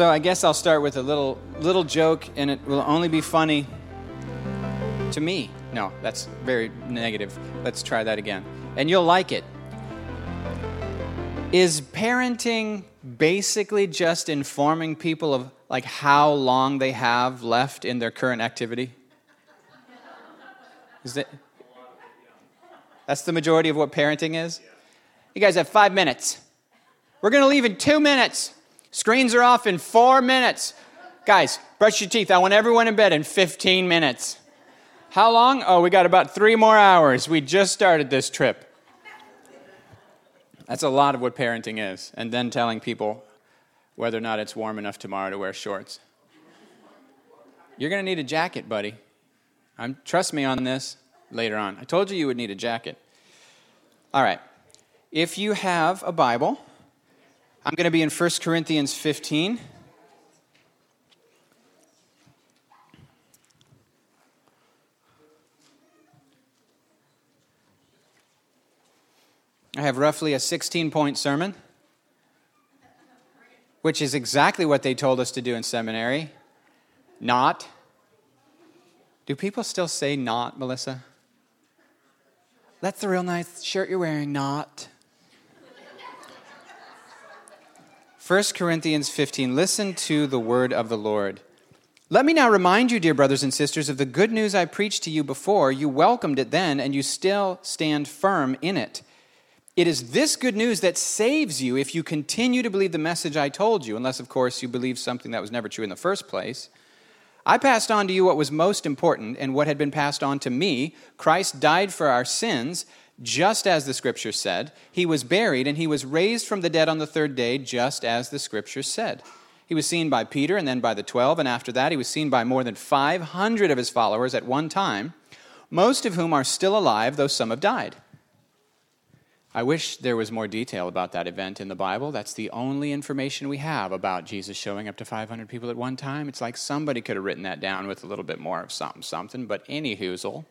So I guess I'll start with a little little joke, and it will only be funny to me. No, that's very negative. Let's try that again, and you'll like it. Is parenting basically just informing people of like how long they have left in their current activity? Is that That's the majority of what parenting is? You guys have 5 minutes. We're going to leave in 2 minutes. Screens are off in 4 minutes. Guys, brush your teeth. I want everyone in bed in 15 minutes. How long? Oh, we got about 3 more hours. We just started this trip. That's a lot of what parenting is. And then telling people whether or not it's warm enough tomorrow to wear shorts. You're going to need a jacket, buddy. I'm, trust me on this later on. I told you you would need a jacket. All right. If you have a Bible, I'm going to be in 1 Corinthians 15. I have roughly a 16 point sermon, which is exactly what they told us to do in seminary. Not. Do people still say not, Melissa? That's the real nice shirt you're wearing, not. 1 Corinthians 15. Listen to the word of the Lord. Let me now remind you, dear brothers and sisters, of the good news I preached to you before. You welcomed it then, and you still stand firm in it. It is this good news that saves you if you continue to believe the message I told you, unless, of course, you believe something that was never true in the first place. I passed on to you what was most important and what had been passed on to me. Christ died for our sins, just as the Scripture said. He was buried, and he was raised from the dead on the third day, just as the Scripture said. He was seen by Peter and then by the twelve, and after that, he was seen by more than 500 of his followers at one time, most of whom are still alive, though some have died. I wish there was more detail about that event in the Bible. That's the only information we have about Jesus showing up to 500 people at one time. It's like somebody could have written that down with a little bit more of something, something, but any hoozle.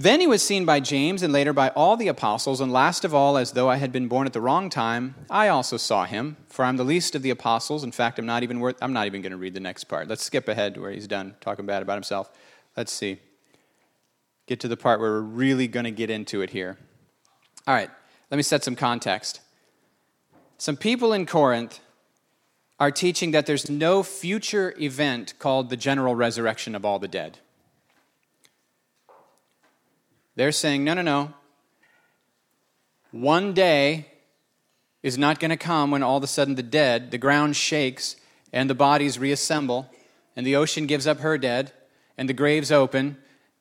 Then he was seen by James and later by all the apostles, and last of all, as though I had been born at the wrong time, I also saw him, for I'm the least of the apostles. In fact, I'm not even worth, I'm not even going to read the next part. Let's skip ahead to where he's done talking bad about himself. Let's see get to the part where we're really going to get into it here. All right, let me set some context. Some people in Corinth are teaching that there's no future event called the general resurrection of all the dead. They're saying, no, no, no. One day is not going to come when all of a sudden the dead, the ground shakes, and the bodies reassemble, and the ocean gives up her dead, and the graves open,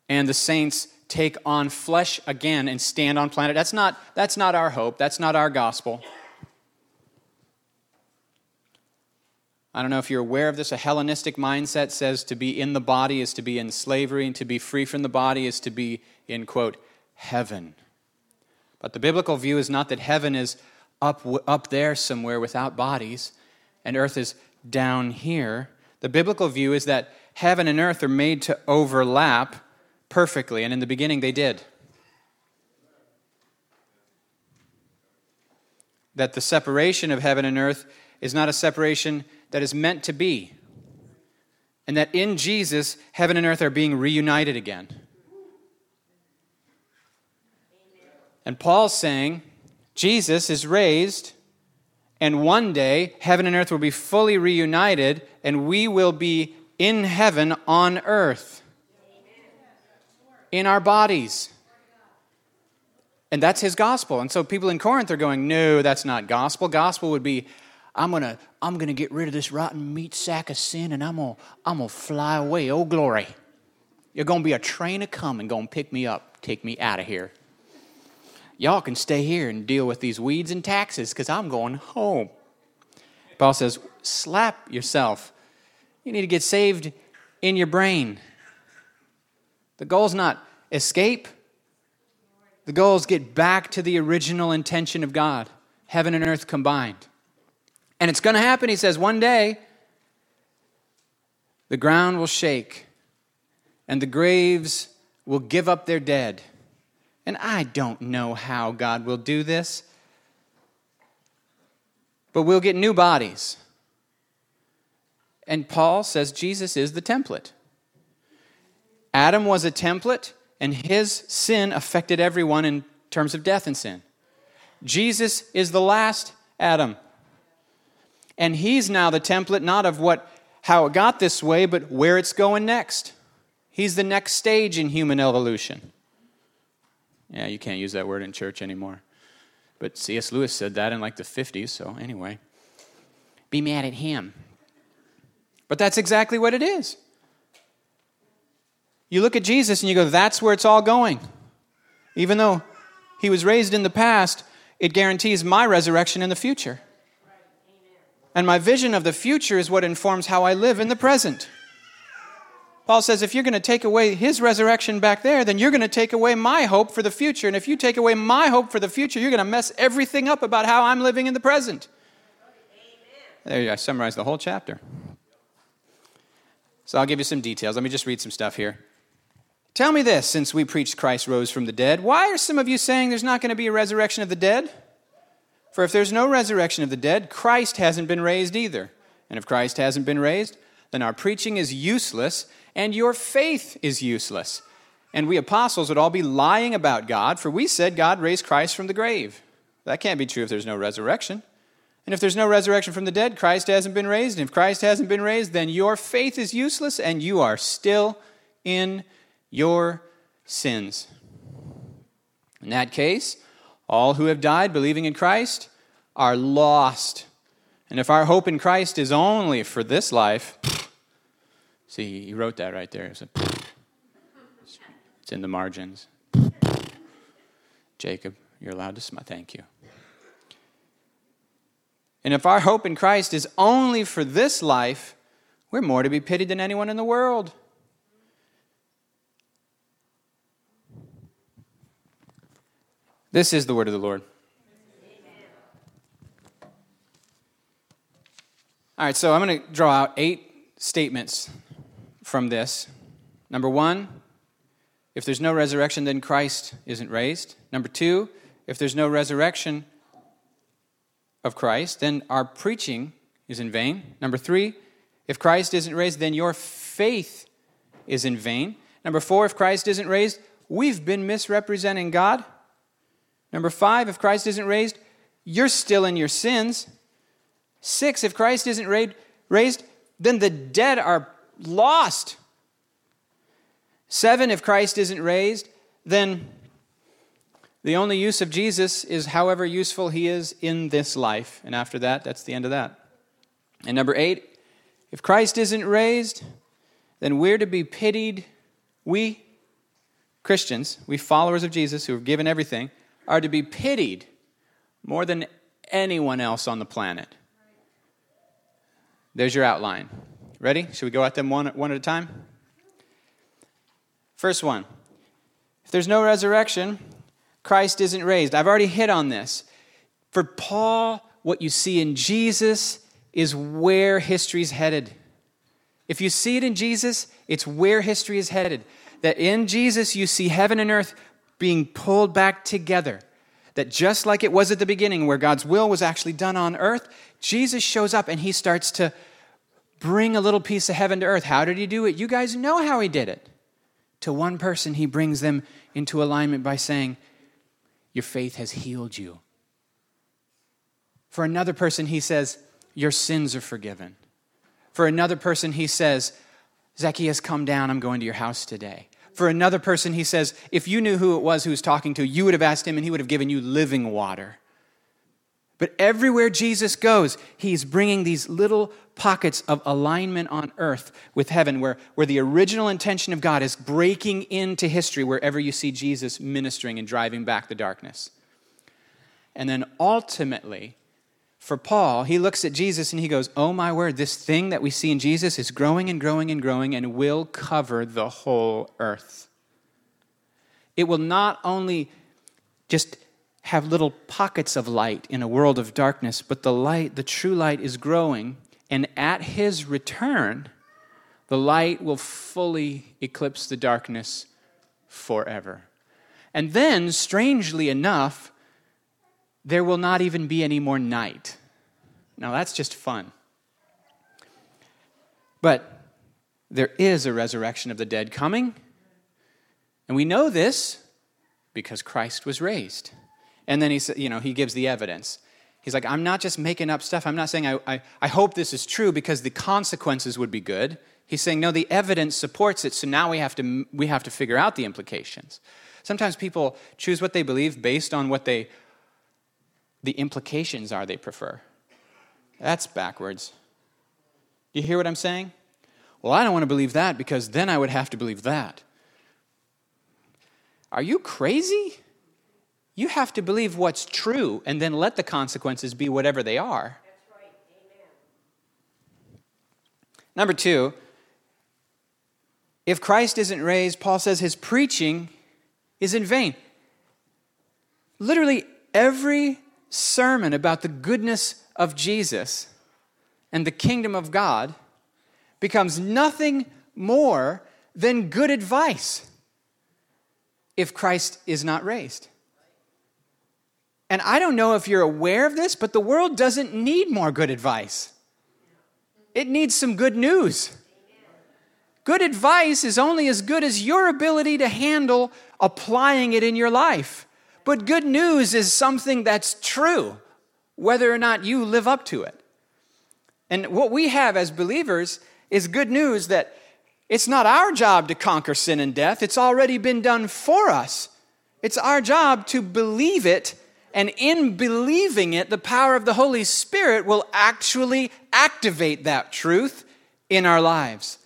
and the saints take on flesh again and stand on planet. That's not, that's not our hope. That's not our gospel. I don't know if you're aware of this. A Hellenistic mindset says to be in the body is to be in slavery, and to be free from the body is to be in, quote, heaven. But the biblical view is not that heaven is up, up there somewhere without bodies, and earth is down here. The biblical view is that heaven and earth are made to overlap perfectly, and in the beginning they did. That the separation of heaven and earth is not a separation that is meant to be. And that in Jesus, heaven and earth are being reunited again. And Paul's saying, Jesus is raised, and one day heaven and earth will be fully reunited, and we will be in heaven on earth in our bodies. And that's his gospel. And so people in Corinth are going, no, that's not gospel. Gospel would be, I'm gonna, I'm gonna get rid of this rotten meat sack of sin and I'm gonna, I'm gonna fly away. Oh glory. You're gonna be a train of coming, gonna pick me up, take me out of here. Y'all can stay here and deal with these weeds and taxes, because I'm going home. Paul says, slap yourself. You need to get saved in your brain. The goal is not escape. The goal is get back to the original intention of God, heaven and earth combined. And it's going to happen, he says, one day the ground will shake and the graves will give up their dead. And I don't know how God will do this. but we'll get new bodies. And Paul says Jesus is the template. Adam was a template, and his sin affected everyone in terms of death and sin. Jesus is the last Adam. And he's now the template not of what how it got this way, but where it's going next. He's the next stage in human evolution. Yeah, you can't use that word in church anymore. But C.S. Lewis said that in like the 50s, so anyway. Be mad at him. But that's exactly what it is. You look at Jesus and you go, that's where it's all going. Even though he was raised in the past, it guarantees my resurrection in the future. And my vision of the future is what informs how I live in the present. Paul says if you're going to take away his resurrection back there, then you're going to take away my hope for the future. And if you take away my hope for the future, you're going to mess everything up about how I'm living in the present. There you go. I summarized the whole chapter. So I'll give you some details. Let me just read some stuff here. Tell me this since we preached Christ rose from the dead, why are some of you saying there's not going to be a resurrection of the dead? For if there's no resurrection of the dead, Christ hasn't been raised either. And if Christ hasn't been raised, then our preaching is useless and your faith is useless. And we apostles would all be lying about God, for we said God raised Christ from the grave. That can't be true if there's no resurrection. And if there's no resurrection from the dead, Christ hasn't been raised. And if Christ hasn't been raised, then your faith is useless and you are still in your sins. In that case, all who have died believing in Christ are lost. And if our hope in Christ is only for this life, see, he wrote that right there. It's in the margins. Jacob, you're allowed to smile. Thank you. And if our hope in Christ is only for this life, we're more to be pitied than anyone in the world. This is the word of the Lord. All right, so I'm going to draw out eight statements from this. Number one, if there's no resurrection, then Christ isn't raised. Number two, if there's no resurrection of Christ, then our preaching is in vain. Number three, if Christ isn't raised, then your faith is in vain. Number four, if Christ isn't raised, we've been misrepresenting God. Number five, if Christ isn't raised, you're still in your sins. Six, if Christ isn't raised, then the dead are lost. Seven, if Christ isn't raised, then the only use of Jesus is however useful he is in this life. And after that, that's the end of that. And number eight, if Christ isn't raised, then we're to be pitied. We, Christians, we followers of Jesus who have given everything, are to be pitied more than anyone else on the planet. There's your outline. Ready? Should we go at them one, one at a time? First one. If there's no resurrection, Christ isn't raised. I've already hit on this. For Paul, what you see in Jesus is where history's headed. If you see it in Jesus, it's where history is headed. That in Jesus, you see heaven and earth being pulled back together. That just like it was at the beginning, where God's will was actually done on earth, Jesus shows up and he starts to bring a little piece of heaven to earth. How did he do it? You guys know how he did it. To one person, he brings them into alignment by saying, Your faith has healed you. For another person, he says, Your sins are forgiven. For another person, he says, Zacchaeus, come down. I'm going to your house today. For another person, he says, If you knew who it was who was talking to, you would have asked him and he would have given you living water. But everywhere Jesus goes, he's bringing these little pockets of alignment on earth with heaven, where, where the original intention of God is breaking into history wherever you see Jesus ministering and driving back the darkness. And then ultimately, for Paul, he looks at Jesus and he goes, Oh my word, this thing that we see in Jesus is growing and growing and growing and will cover the whole earth. It will not only just have little pockets of light in a world of darkness, but the light, the true light, is growing. And at his return, the light will fully eclipse the darkness forever. And then, strangely enough, there will not even be any more night. Now that's just fun. But there is a resurrection of the dead coming. And we know this because Christ was raised. And then he, you know, he gives the evidence. He's like, I'm not just making up stuff. I'm not saying I, I, I hope this is true because the consequences would be good. He's saying, no, the evidence supports it, so now we have to, we have to figure out the implications. Sometimes people choose what they believe based on what they, the implications are they prefer. That's backwards. Do you hear what I'm saying? Well, I don't want to believe that because then I would have to believe that. Are you crazy? You have to believe what's true and then let the consequences be whatever they are. Right. Number two, if Christ isn't raised, Paul says his preaching is in vain. Literally every sermon about the goodness of Jesus and the kingdom of God becomes nothing more than good advice if Christ is not raised. And I don't know if you're aware of this, but the world doesn't need more good advice. It needs some good news. Good advice is only as good as your ability to handle applying it in your life. But good news is something that's true, whether or not you live up to it. And what we have as believers is good news that it's not our job to conquer sin and death, it's already been done for us. It's our job to believe it, and in believing it, the power of the Holy Spirit will actually activate that truth in our lives.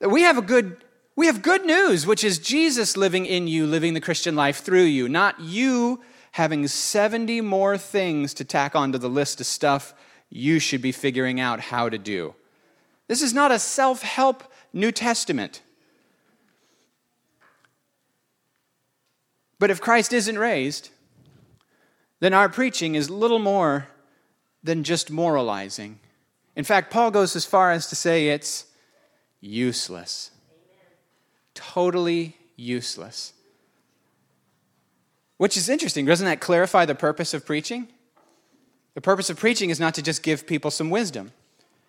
We have a good we have good news, which is Jesus living in you, living the Christian life through you, not you having 70 more things to tack onto the list of stuff you should be figuring out how to do. This is not a self help New Testament. But if Christ isn't raised, then our preaching is little more than just moralizing. In fact, Paul goes as far as to say it's useless. Totally useless. Which is interesting. Doesn't that clarify the purpose of preaching? The purpose of preaching is not to just give people some wisdom.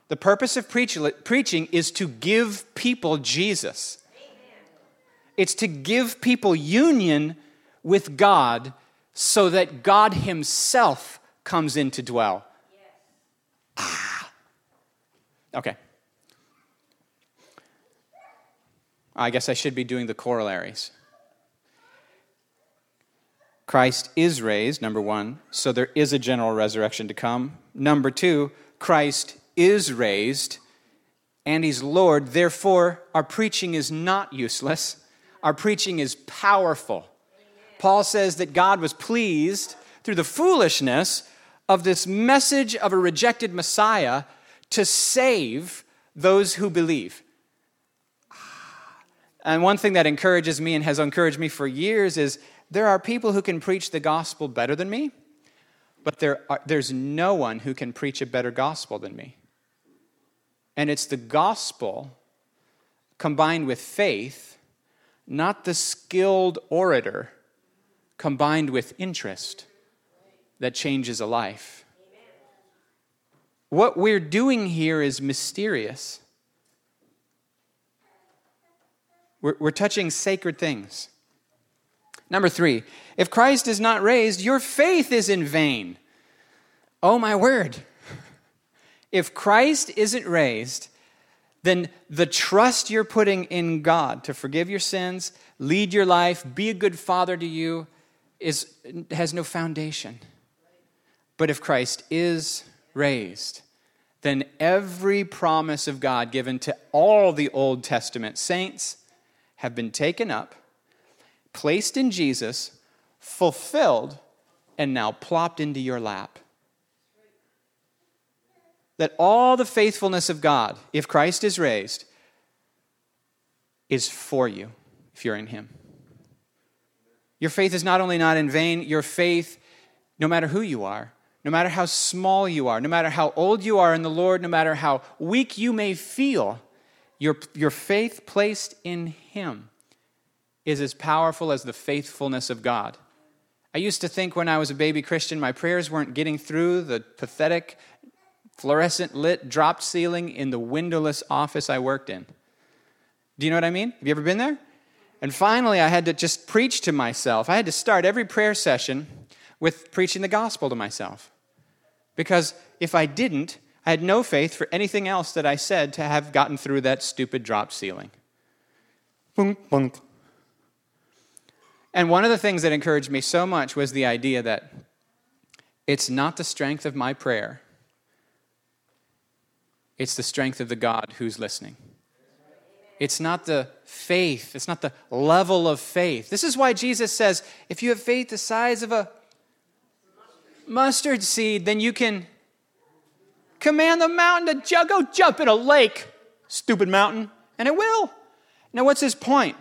The purpose of preach, preaching is to give people Jesus. It's to give people union with God so that God Himself comes in to dwell. Ah. Okay. I guess I should be doing the corollaries. Christ is raised, number one, so there is a general resurrection to come. Number two, Christ is raised and he's Lord. Therefore, our preaching is not useless, our preaching is powerful. Paul says that God was pleased through the foolishness of this message of a rejected Messiah to save those who believe. And one thing that encourages me and has encouraged me for years is there are people who can preach the gospel better than me, but there are, there's no one who can preach a better gospel than me. And it's the gospel combined with faith, not the skilled orator combined with interest, that changes a life. What we're doing here is mysterious. We're, we're touching sacred things. Number three, if Christ is not raised, your faith is in vain. Oh, my word. If Christ isn't raised, then the trust you're putting in God to forgive your sins, lead your life, be a good father to you, is, has no foundation. But if Christ is raised, then every promise of God given to all the Old Testament saints have been taken up, placed in Jesus, fulfilled, and now plopped into your lap. That all the faithfulness of God, if Christ is raised, is for you if you're in Him. Your faith is not only not in vain, your faith, no matter who you are, no matter how small you are, no matter how old you are in the Lord, no matter how weak you may feel, your, your faith placed in Him is as powerful as the faithfulness of God. I used to think when I was a baby Christian, my prayers weren't getting through the pathetic fluorescent lit drop ceiling in the windowless office I worked in. Do you know what I mean? Have you ever been there? And finally, I had to just preach to myself. I had to start every prayer session with preaching the gospel to myself. Because if I didn't, I had no faith for anything else that I said to have gotten through that stupid drop ceiling. Boom, boom. And one of the things that encouraged me so much was the idea that it's not the strength of my prayer, it's the strength of the God who's listening. It's not the faith, it's not the level of faith. This is why Jesus says if you have faith the size of a mustard seed, then you can command the mountain to go jump in a lake, stupid mountain, and it will. Now, what's his point?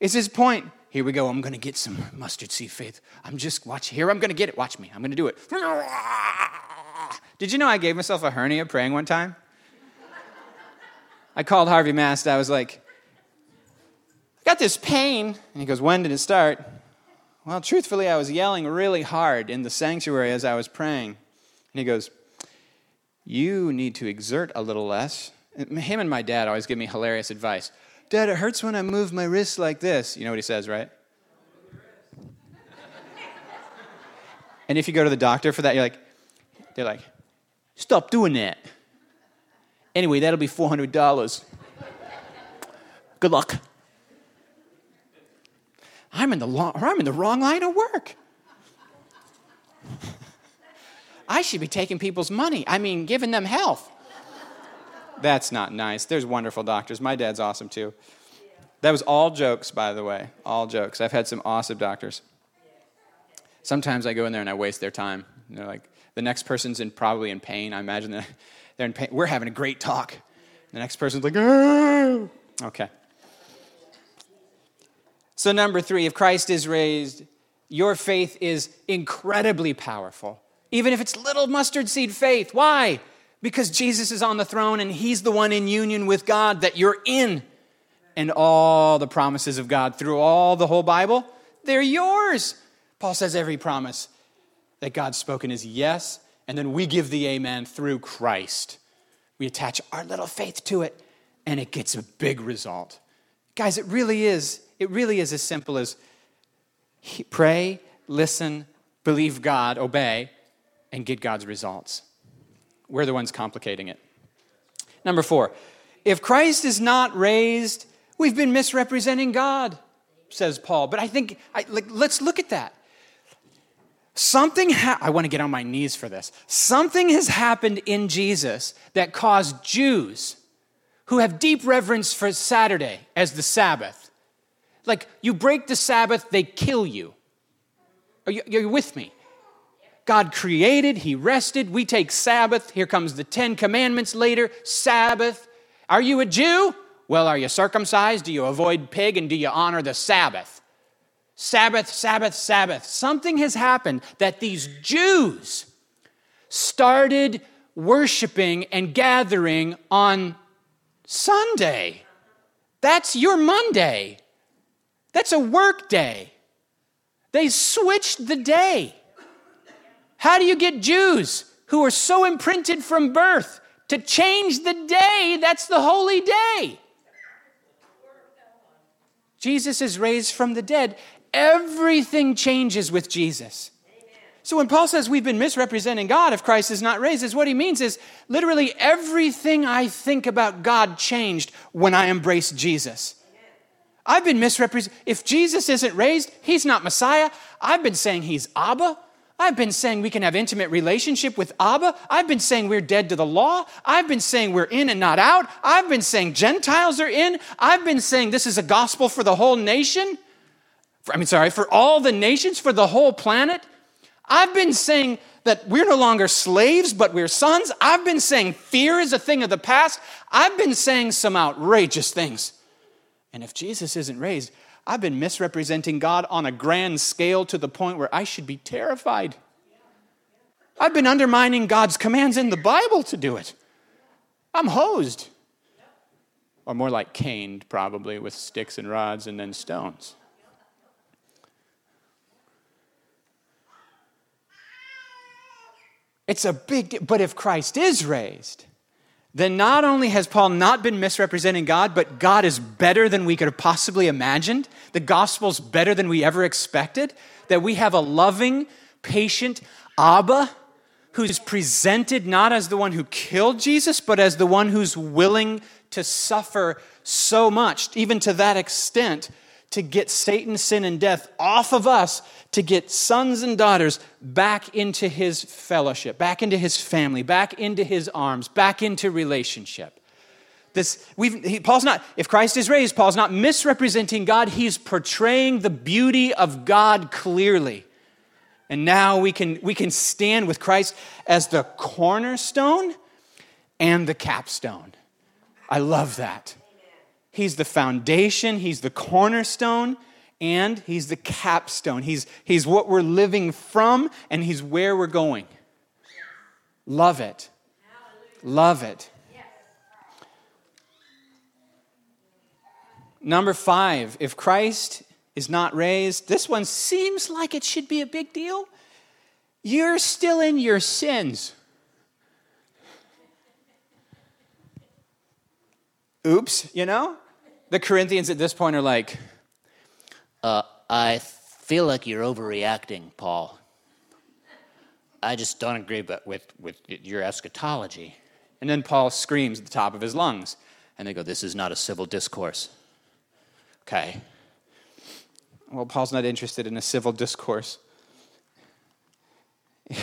Is his point, here we go, I'm going to get some mustard seed faith. I'm just, watch, here, I'm going to get it. Watch me, I'm going to do it. Did you know I gave myself a hernia praying one time? I called Harvey Mast. I was like, I got this pain. And he goes, When did it start? Well, truthfully, I was yelling really hard in the sanctuary as I was praying. And he goes, You need to exert a little less. Him and my dad always give me hilarious advice. Dad, it hurts when I move my wrist like this. You know what he says, right? and if you go to the doctor for that, you're like, they're like, stop doing that. Anyway, that'll be $400. Good luck. I'm in the, long, I'm in the wrong line of work. I should be taking people's money. I mean, giving them health. That's not nice. There's wonderful doctors. My dad's awesome too. That was all jokes, by the way. All jokes. I've had some awesome doctors. Sometimes I go in there and I waste their time. they're like, the next person's in, probably in pain. I imagine that they're in pain. We're having a great talk. The next person's like, Aah! okay. So, number three, if Christ is raised, your faith is incredibly powerful, even if it's little mustard seed faith. Why? Because Jesus is on the throne and he's the one in union with God that you're in. And all the promises of God through all the whole Bible, they're yours. Paul says every promise that God's spoken is yes, and then we give the amen through Christ. We attach our little faith to it, and it gets a big result. Guys, it really is it really is as simple as pray, listen, believe God, obey, and get God's results. We're the ones complicating it. Number four, if Christ is not raised, we've been misrepresenting God, says Paul. But I think, I, like, let's look at that. Something, ha- I want to get on my knees for this. Something has happened in Jesus that caused Jews who have deep reverence for Saturday as the Sabbath like, you break the Sabbath, they kill you. Are you, are with me? God created, He rested. We take Sabbath. Here comes the Ten Commandments later. Sabbath. Are you a Jew? Well, are you circumcised? Do you avoid pig? And do you honor the Sabbath? Sabbath, Sabbath, Sabbath. Something has happened that these Jews started worshiping and gathering on Sunday. That's your Monday. That's a work day. They switched the day. How do you get Jews who are so imprinted from birth to change the day that's the holy day? Jesus is raised from the dead. Everything changes with Jesus. So when Paul says we've been misrepresenting God if Christ is not raised, is what he means is literally everything I think about God changed when I embraced Jesus. I've been misrepresented. If Jesus isn't raised, he's not Messiah. I've been saying he's Abba. I've been saying we can have intimate relationship with Abba. I've been saying we're dead to the law. I've been saying we're in and not out. I've been saying Gentiles are in. I've been saying this is a gospel for the whole nation. I mean, sorry, for all the nations, for the whole planet. I've been saying that we're no longer slaves, but we're sons. I've been saying fear is a thing of the past. I've been saying some outrageous things. And if Jesus isn't raised, I've been misrepresenting God on a grand scale to the point where I should be terrified. I've been undermining God's commands in the Bible to do it. I'm hosed. Or more like caned, probably, with sticks and rods and then stones. It's a big. But if Christ is raised, then not only has Paul not been misrepresenting God, but God is better than we could have possibly imagined. The gospel's better than we ever expected. That we have a loving, patient Abba who's presented not as the one who killed Jesus, but as the one who's willing to suffer so much, even to that extent, to get Satan, sin, and death off of us, to get sons and daughters back into his fellowship, back into his family, back into his arms, back into relationship. This, we've, he, Paul's not, if Christ is raised, Paul's not misrepresenting God, he's portraying the beauty of God clearly. And now we can, we can stand with Christ as the cornerstone and the capstone. I love that. He's the foundation, He's the cornerstone, and He's the capstone. He's, he's what we're living from, and He's where we're going. Love it. Love it. Number five, if Christ is not raised, this one seems like it should be a big deal. You're still in your sins. Oops, you know? The Corinthians at this point are like, uh, I feel like you're overreacting, Paul. I just don't agree with, with your eschatology. And then Paul screams at the top of his lungs. And they go, This is not a civil discourse. Okay. Well, Paul's not interested in a civil discourse.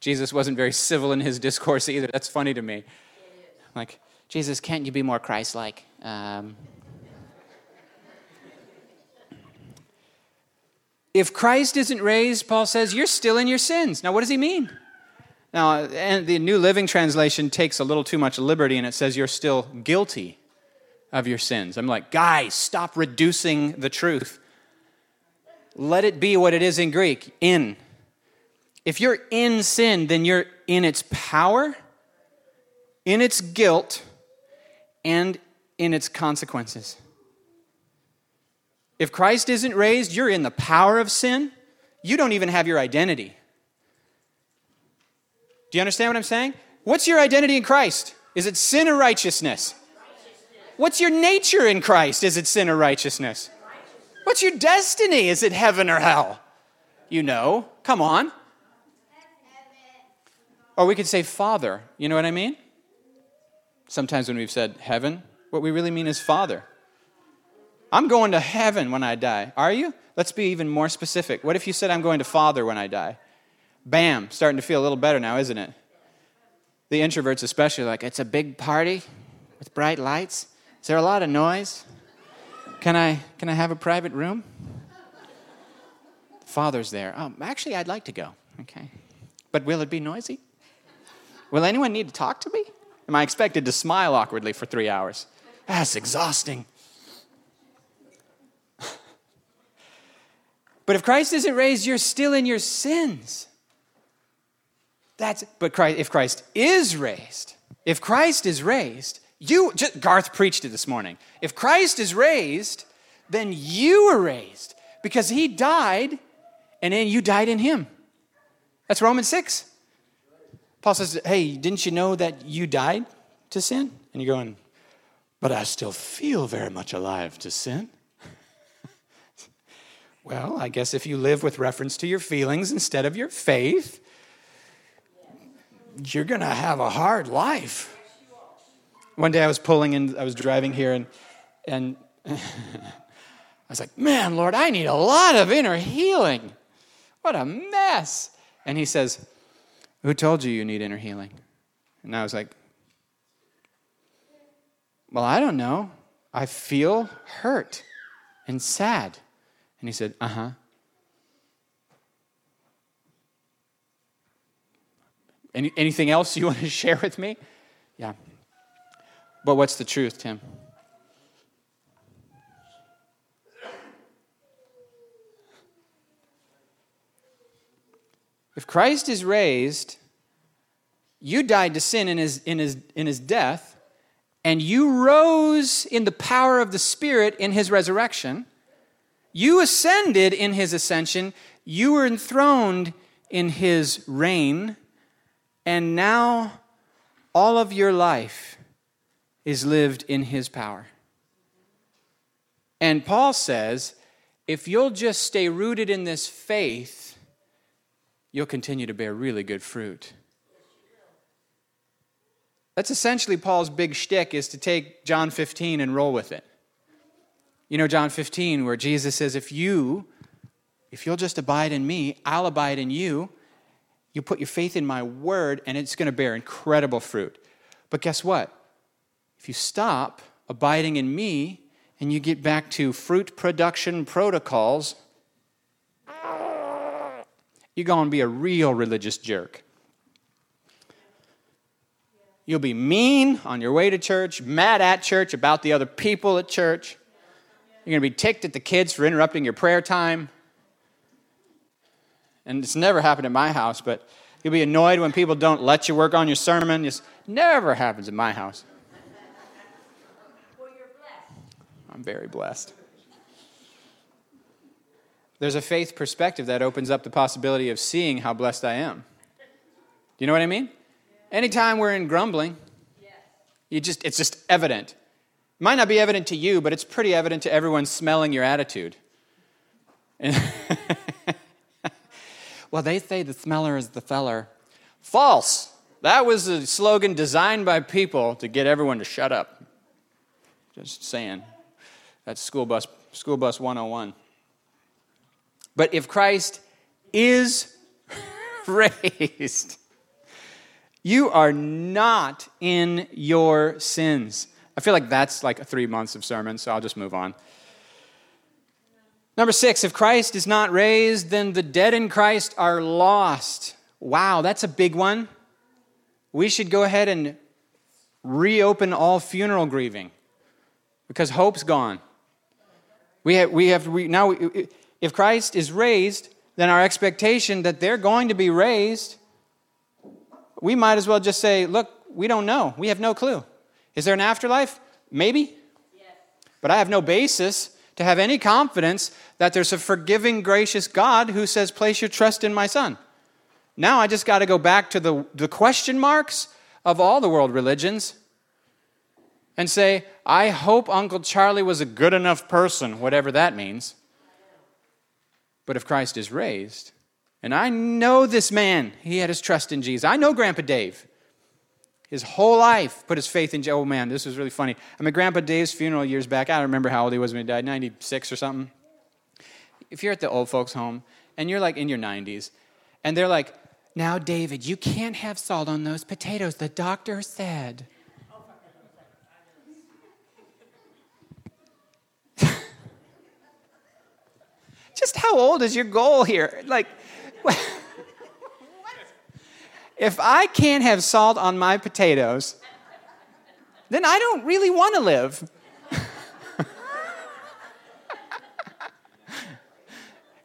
Jesus wasn't very civil in his discourse either. That's funny to me. Like, Jesus, can't you be more Christ like? Um, if Christ isn't raised, Paul says, you're still in your sins. Now, what does he mean? Now, and the New Living Translation takes a little too much liberty and it says you're still guilty of your sins. I'm like, guys, stop reducing the truth. Let it be what it is in Greek in. If you're in sin, then you're in its power, in its guilt, and in its consequences. If Christ isn't raised, you're in the power of sin. You don't even have your identity. Do you understand what I'm saying? What's your identity in Christ? Is it sin or righteousness? What's your nature in Christ? Is it sin or righteousness? What's your destiny? Is it heaven or hell? You know. Come on. Or we could say Father. You know what I mean? Sometimes when we've said heaven, what we really mean is Father. I'm going to heaven when I die. Are you? Let's be even more specific. What if you said, I'm going to Father when I die? Bam, starting to feel a little better now, isn't it? The introverts, especially, like, it's a big party with bright lights. Is there a lot of noise? Can I, can I have a private room? Father's there. Oh, actually, I'd like to go. Okay. But will it be noisy? Will anyone need to talk to me? Am I expected to smile awkwardly for three hours? That's exhausting. but if Christ isn't raised, you're still in your sins. That's but Christ, if Christ is raised, if Christ is raised, you, just, Garth preached it this morning. If Christ is raised, then you were raised because he died and then you died in him. That's Romans 6. Paul says, Hey, didn't you know that you died to sin? And you're going, But I still feel very much alive to sin. well, I guess if you live with reference to your feelings instead of your faith, you're going to have a hard life. One day I was pulling in, I was driving here, and, and I was like, man, Lord, I need a lot of inner healing. What a mess. And he says, Who told you you need inner healing? And I was like, Well, I don't know. I feel hurt and sad. And he said, Uh huh. Any, anything else you want to share with me? Yeah. But what's the truth, Tim? If Christ is raised, you died to sin in his, in his, in his death, and you rose in the power of the Spirit in his resurrection, You ascended in his ascension, you were enthroned in his reign, and now all of your life is lived in his power. And Paul says, if you'll just stay rooted in this faith, you'll continue to bear really good fruit. That's essentially Paul's big shtick is to take John 15 and roll with it. You know John 15 where Jesus says if you if you'll just abide in me, I'll abide in you. You put your faith in my word and it's going to bear incredible fruit. But guess what? If you stop abiding in me and you get back to fruit production protocols, you're going to be a real religious jerk. You'll be mean on your way to church, mad at church about the other people at church. You're going to be ticked at the kids for interrupting your prayer time. And it's never happened in my house, but you'll be annoyed when people don't let you work on your sermon. It never happens in my house. I'm very blessed. There's a faith perspective that opens up the possibility of seeing how blessed I am. Do you know what I mean? Anytime we're in grumbling, you just it's just evident. It might not be evident to you, but it's pretty evident to everyone smelling your attitude. well, they say the smeller is the feller. False. That was a slogan designed by people to get everyone to shut up. Just saying. That's school bus, school bus 101. But if Christ is raised, you are not in your sins. I feel like that's like three months of sermon, so I'll just move on. Number six, if Christ is not raised, then the dead in Christ are lost. Wow, that's a big one. We should go ahead and reopen all funeral grieving because hope's gone. We have, we have we, now, if Christ is raised, then our expectation that they're going to be raised, we might as well just say, look, we don't know. We have no clue. Is there an afterlife? Maybe. Yes. But I have no basis to have any confidence that there's a forgiving, gracious God who says, place your trust in my son. Now I just got to go back to the, the question marks of all the world religions and say, I hope Uncle Charlie was a good enough person, whatever that means. But if Christ is raised, and I know this man, he had his trust in Jesus. I know Grandpa Dave. His whole life put his faith in, oh man, this was really funny. I'm at Grandpa Dave's funeral years back. I don't remember how old he was when he died, 96 or something. If you're at the old folks' home and you're like in your 90s, and they're like, now, David, you can't have salt on those potatoes. The doctor said. Just how old is your goal here? Like, if I can't have salt on my potatoes, then I don't really want to live.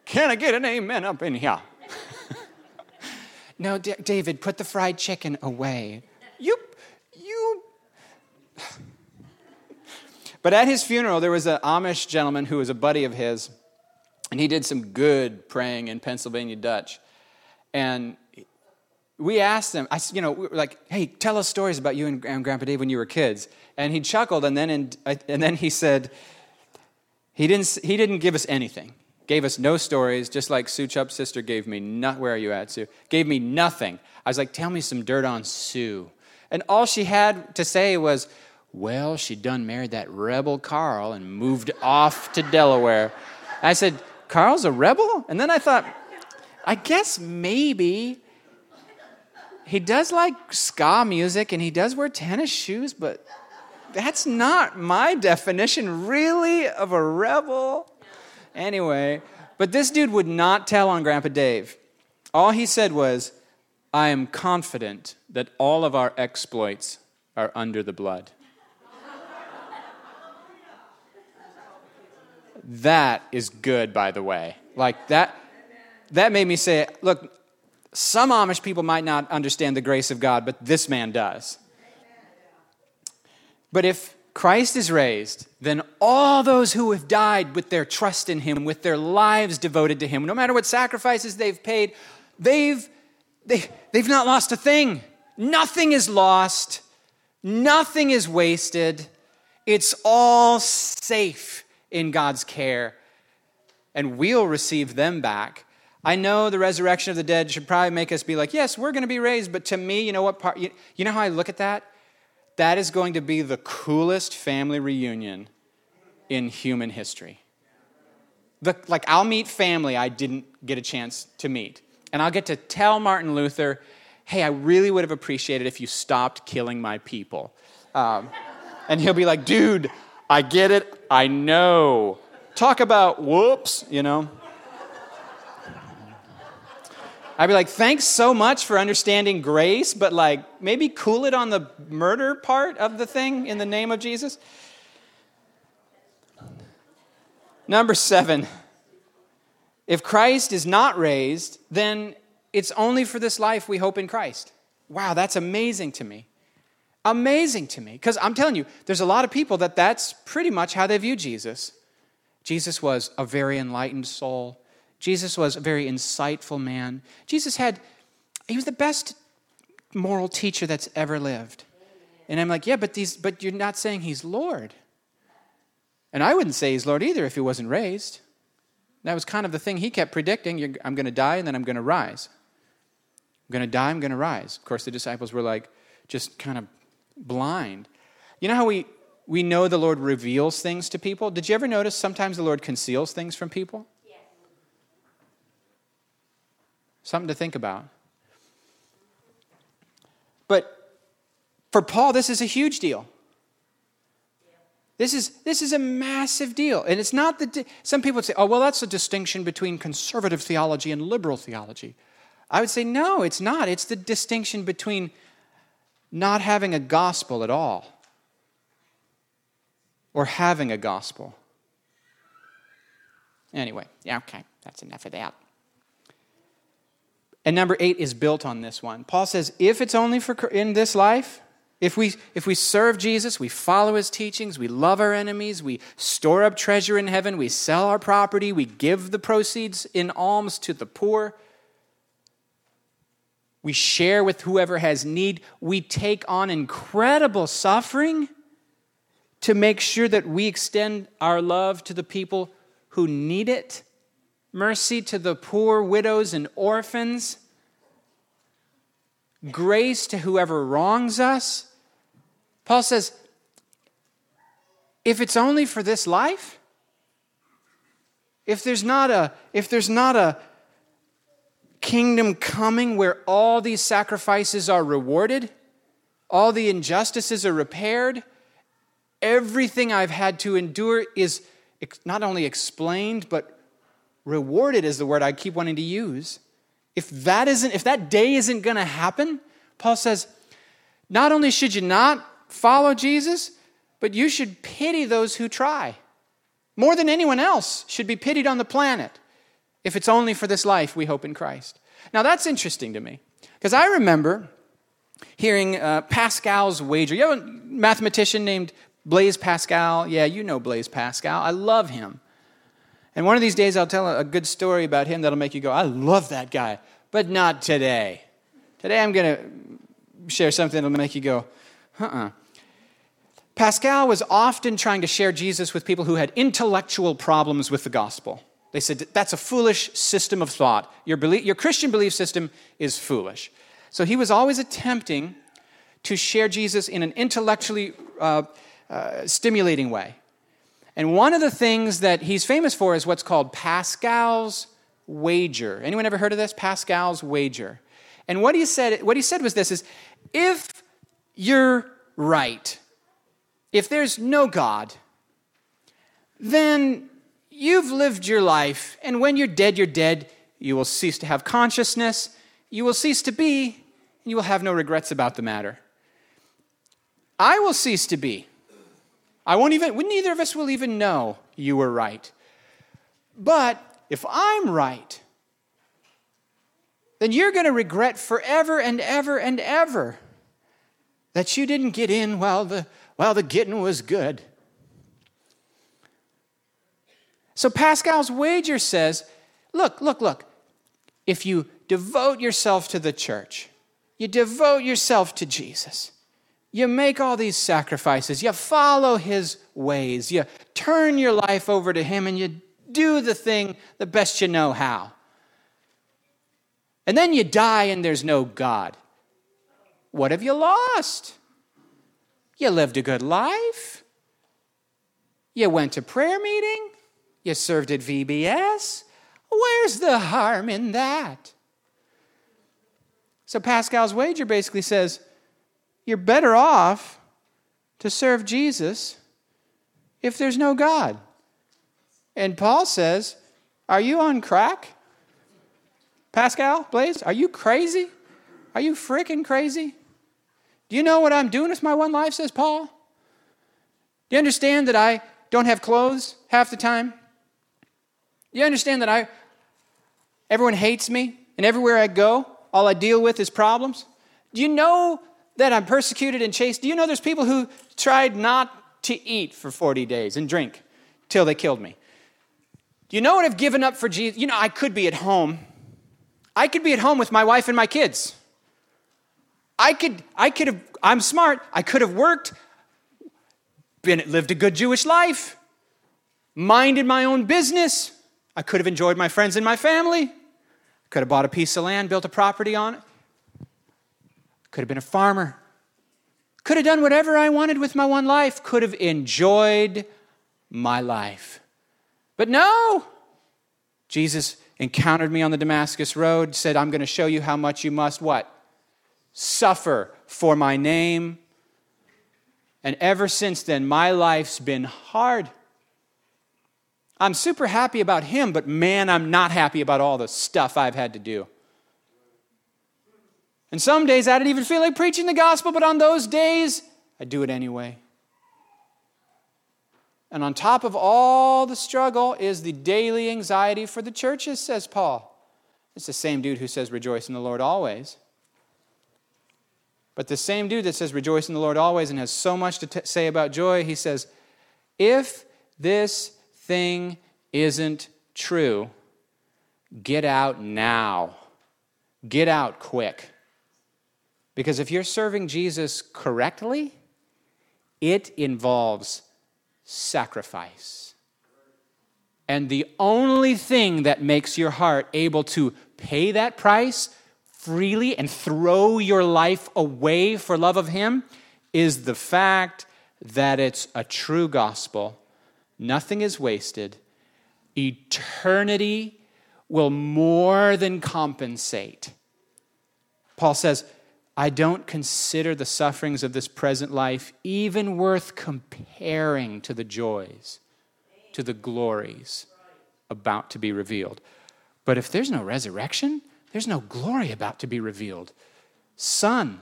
Can I get an amen up in here? no, D- David, put the fried chicken away. You, you. but at his funeral, there was an Amish gentleman who was a buddy of his and he did some good praying in Pennsylvania Dutch. And we asked him, I, you know, we like, hey, tell us stories about you and, Grandpa Dave when you were kids. And he chuckled, and then, in, and then he said, he didn't, he didn't give us anything. Gave us no stories, just like Sue Chup's sister gave me, not, where are you at, Sue? Gave me nothing. I was like, tell me some dirt on Sue. And all she had to say was, well, she done married that rebel Carl and moved off to Delaware. I said, Carl's a rebel? And then I thought, I guess maybe he does like ska music and he does wear tennis shoes, but that's not my definition, really, of a rebel. Anyway, but this dude would not tell on Grandpa Dave. All he said was, I am confident that all of our exploits are under the blood. That is good, by the way. Like that, that made me say, look, some Amish people might not understand the grace of God, but this man does. But if Christ is raised, then all those who have died with their trust in him, with their lives devoted to him, no matter what sacrifices they've paid, they've, they, they've not lost a thing. Nothing is lost, nothing is wasted. It's all safe in God's care, and we'll receive them back. I know the resurrection of the dead should probably make us be like, yes, we're going to be raised, but to me, you know what part, you, know how I look at that? That is going to be the coolest family reunion in human history. The, like, I'll meet family I didn't get a chance to meet. And I'll get to tell Martin Luther, hey, I really would have appreciated if you stopped killing my people. Um, and he'll be like, dude, I get it. I know. Talk about whoops, you know. I'd be like, thanks so much for understanding grace, but like maybe cool it on the murder part of the thing in the name of Jesus. Number seven, if Christ is not raised, then it's only for this life we hope in Christ. Wow, that's amazing to me. Amazing to me. Because I'm telling you, there's a lot of people that that's pretty much how they view Jesus. Jesus was a very enlightened soul. Jesus was a very insightful man. Jesus had, he was the best moral teacher that's ever lived. And I'm like, yeah, but, these, but you're not saying he's Lord. And I wouldn't say he's Lord either if he wasn't raised. That was kind of the thing he kept predicting. I'm going to die and then I'm going to rise. I'm going to die, I'm going to rise. Of course, the disciples were like just kind of blind. You know how we, we know the Lord reveals things to people? Did you ever notice sometimes the Lord conceals things from people? Something to think about. But for Paul, this is a huge deal. This is, this is a massive deal. And it's not the. Some people would say, oh, well, that's a distinction between conservative theology and liberal theology. I would say, no, it's not. It's the distinction between not having a gospel at all or having a gospel. Anyway, yeah, okay, that's enough of that. And number eight is built on this one. Paul says, if it's only for in this life, if we, if we serve Jesus, we follow his teachings, we love our enemies, we store up treasure in heaven, we sell our property, we give the proceeds in alms to the poor, we share with whoever has need, we take on incredible suffering to make sure that we extend our love to the people who need it. Mercy to the poor, widows, and orphans, grace to whoever wrongs us. Paul says, if it's only for this life, if there's not a, if there's not a kingdom coming where all these sacrifices are rewarded, all the injustices are repaired, everything I've had to endure is not only explained, but rewarded is the word I keep wanting to use. If that isn't, if that day isn't going to happen, Paul says, not only should you not follow Jesus, but you should pity those who try. More than anyone else should be pitied on the planet if it's only for this life we hope in Christ. Now that's interesting to me because I remember hearing uh, Pascal's wager. You have a mathematician named Blaise Pascal? Yeah, you know Blaise Pascal. I love him. And one of these days, I'll tell a good story about him that'll make you go, I love that guy, but not today. Today, I'm going to share something that'll make you go, uh uh-uh. uh Pascal was often trying to share Jesus with people who had intellectual problems with the gospel. They said, That's a foolish system of thought. Your, belief, your Christian belief system is foolish. So he was always attempting to share Jesus in an intellectually uh, uh, stimulating way. And one of the things that he's famous for is what's called Pascal's wager. Anyone ever heard of this? Pascal's wager. And what he said, what he said was this is if you're right, if there's no God, then you've lived your life, and when you're dead, you're dead. You will cease to have consciousness, you will cease to be, and you will have no regrets about the matter. I will cease to be. I won't even, neither of us will even know you were right. But if I'm right, then you're going to regret forever and ever and ever that you didn't get in while the, while the getting was good. So Pascal's wager says look, look, look. If you devote yourself to the church, you devote yourself to Jesus, you make all these sacrifices, you follow his ways, you turn your life over to him, and you do the thing the best you know how. And then you die and there's no God. What have you lost? You lived a good life. You went to prayer meeting. You served at VBS. Where's the harm in that? So Pascal's wager basically says you're better off to serve Jesus if there's no God. And Paul says, Are you on crack? Pascal, Blaise, are you crazy? Are you freaking crazy? Do you know what I'm doing with my one life, says Paul? Do you understand that I don't have clothes half the time? You understand that I everyone hates me and everywhere I go, all I deal with is problems? Do you know that I'm persecuted and chased? Do you know there's people who tried not to eat for 40 days and drink till they killed me? Do you know what I've given up for Jesus? You know, I could be at home. I could be at home with my wife and my kids. I could, I could have, I'm smart. I could have worked, been, lived a good Jewish life, minded my own business. I could have enjoyed my friends and my family. Could have bought a piece of land, built a property on it. Could have been a farmer. Could have done whatever I wanted with my one life. Could have enjoyed my life. But no! Jesus encountered me on the Damascus road, said, I'm going to show you how much you must what? suffer for my name. And ever since then, my life's been hard. I'm super happy about him, but man, I'm not happy about all the stuff I've had to do. And some days I didn't even feel like preaching the gospel, but on those days, I do it anyway. And on top of all the struggle is the daily anxiety for the churches, says Paul. It's the same dude who says, Rejoice in the Lord always. But the same dude that says, Rejoice in the Lord always, and has so much to t- say about joy, he says, If this thing isn't true, get out now. Get out quick. Because if you're serving Jesus correctly, it involves sacrifice. And the only thing that makes your heart able to pay that price freely and throw your life away for love of Him is the fact that it's a true gospel. Nothing is wasted. Eternity will more than compensate. Paul says, I don't consider the sufferings of this present life even worth comparing to the joys, to the glories about to be revealed. But if there's no resurrection, there's no glory about to be revealed. Son,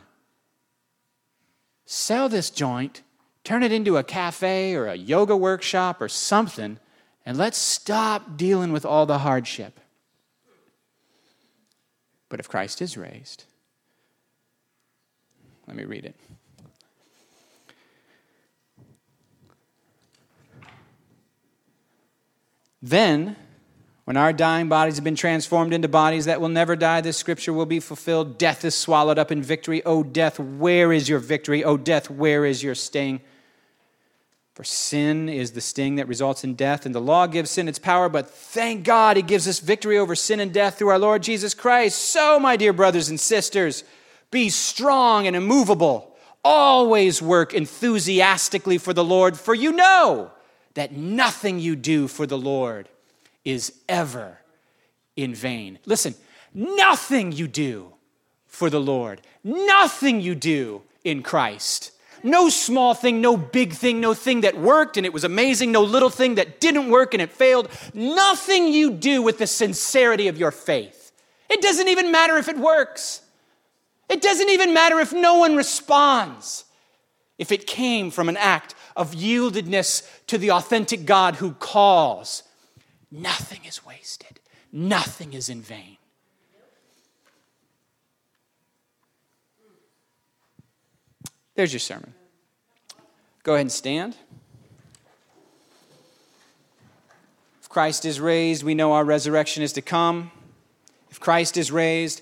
sell this joint, turn it into a cafe or a yoga workshop or something, and let's stop dealing with all the hardship. But if Christ is raised, let me read it. Then when our dying bodies have been transformed into bodies that will never die, this scripture will be fulfilled. Death is swallowed up in victory. O death, where is your victory? O death, where is your sting? For sin is the sting that results in death, and the law gives sin its power, but thank God He gives us victory over sin and death through our Lord Jesus Christ. So, my dear brothers and sisters, be strong and immovable. Always work enthusiastically for the Lord, for you know that nothing you do for the Lord is ever in vain. Listen, nothing you do for the Lord, nothing you do in Christ. No small thing, no big thing, no thing that worked and it was amazing, no little thing that didn't work and it failed. Nothing you do with the sincerity of your faith. It doesn't even matter if it works. It doesn't even matter if no one responds. If it came from an act of yieldedness to the authentic God who calls Nothing is wasted, nothing is in vain. There's your sermon. Go ahead and stand. If Christ is raised, we know our resurrection is to come. If Christ is raised,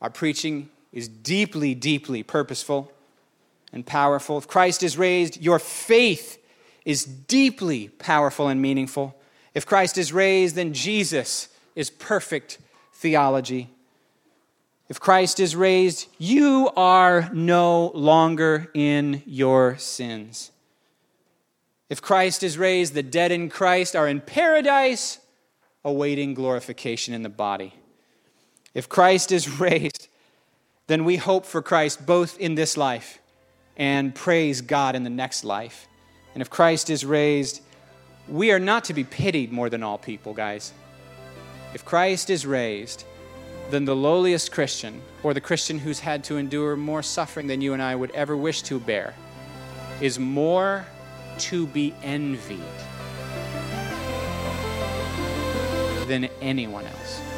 our preaching is deeply, deeply purposeful and powerful. If Christ is raised, your faith is deeply powerful and meaningful. If Christ is raised, then Jesus is perfect theology. If Christ is raised, you are no longer in your sins. If Christ is raised, the dead in Christ are in paradise, awaiting glorification in the body. If Christ is raised, then we hope for Christ both in this life and praise God in the next life. And if Christ is raised, we are not to be pitied more than all people, guys. If Christ is raised, than the lowliest Christian, or the Christian who's had to endure more suffering than you and I would ever wish to bear, is more to be envied than anyone else.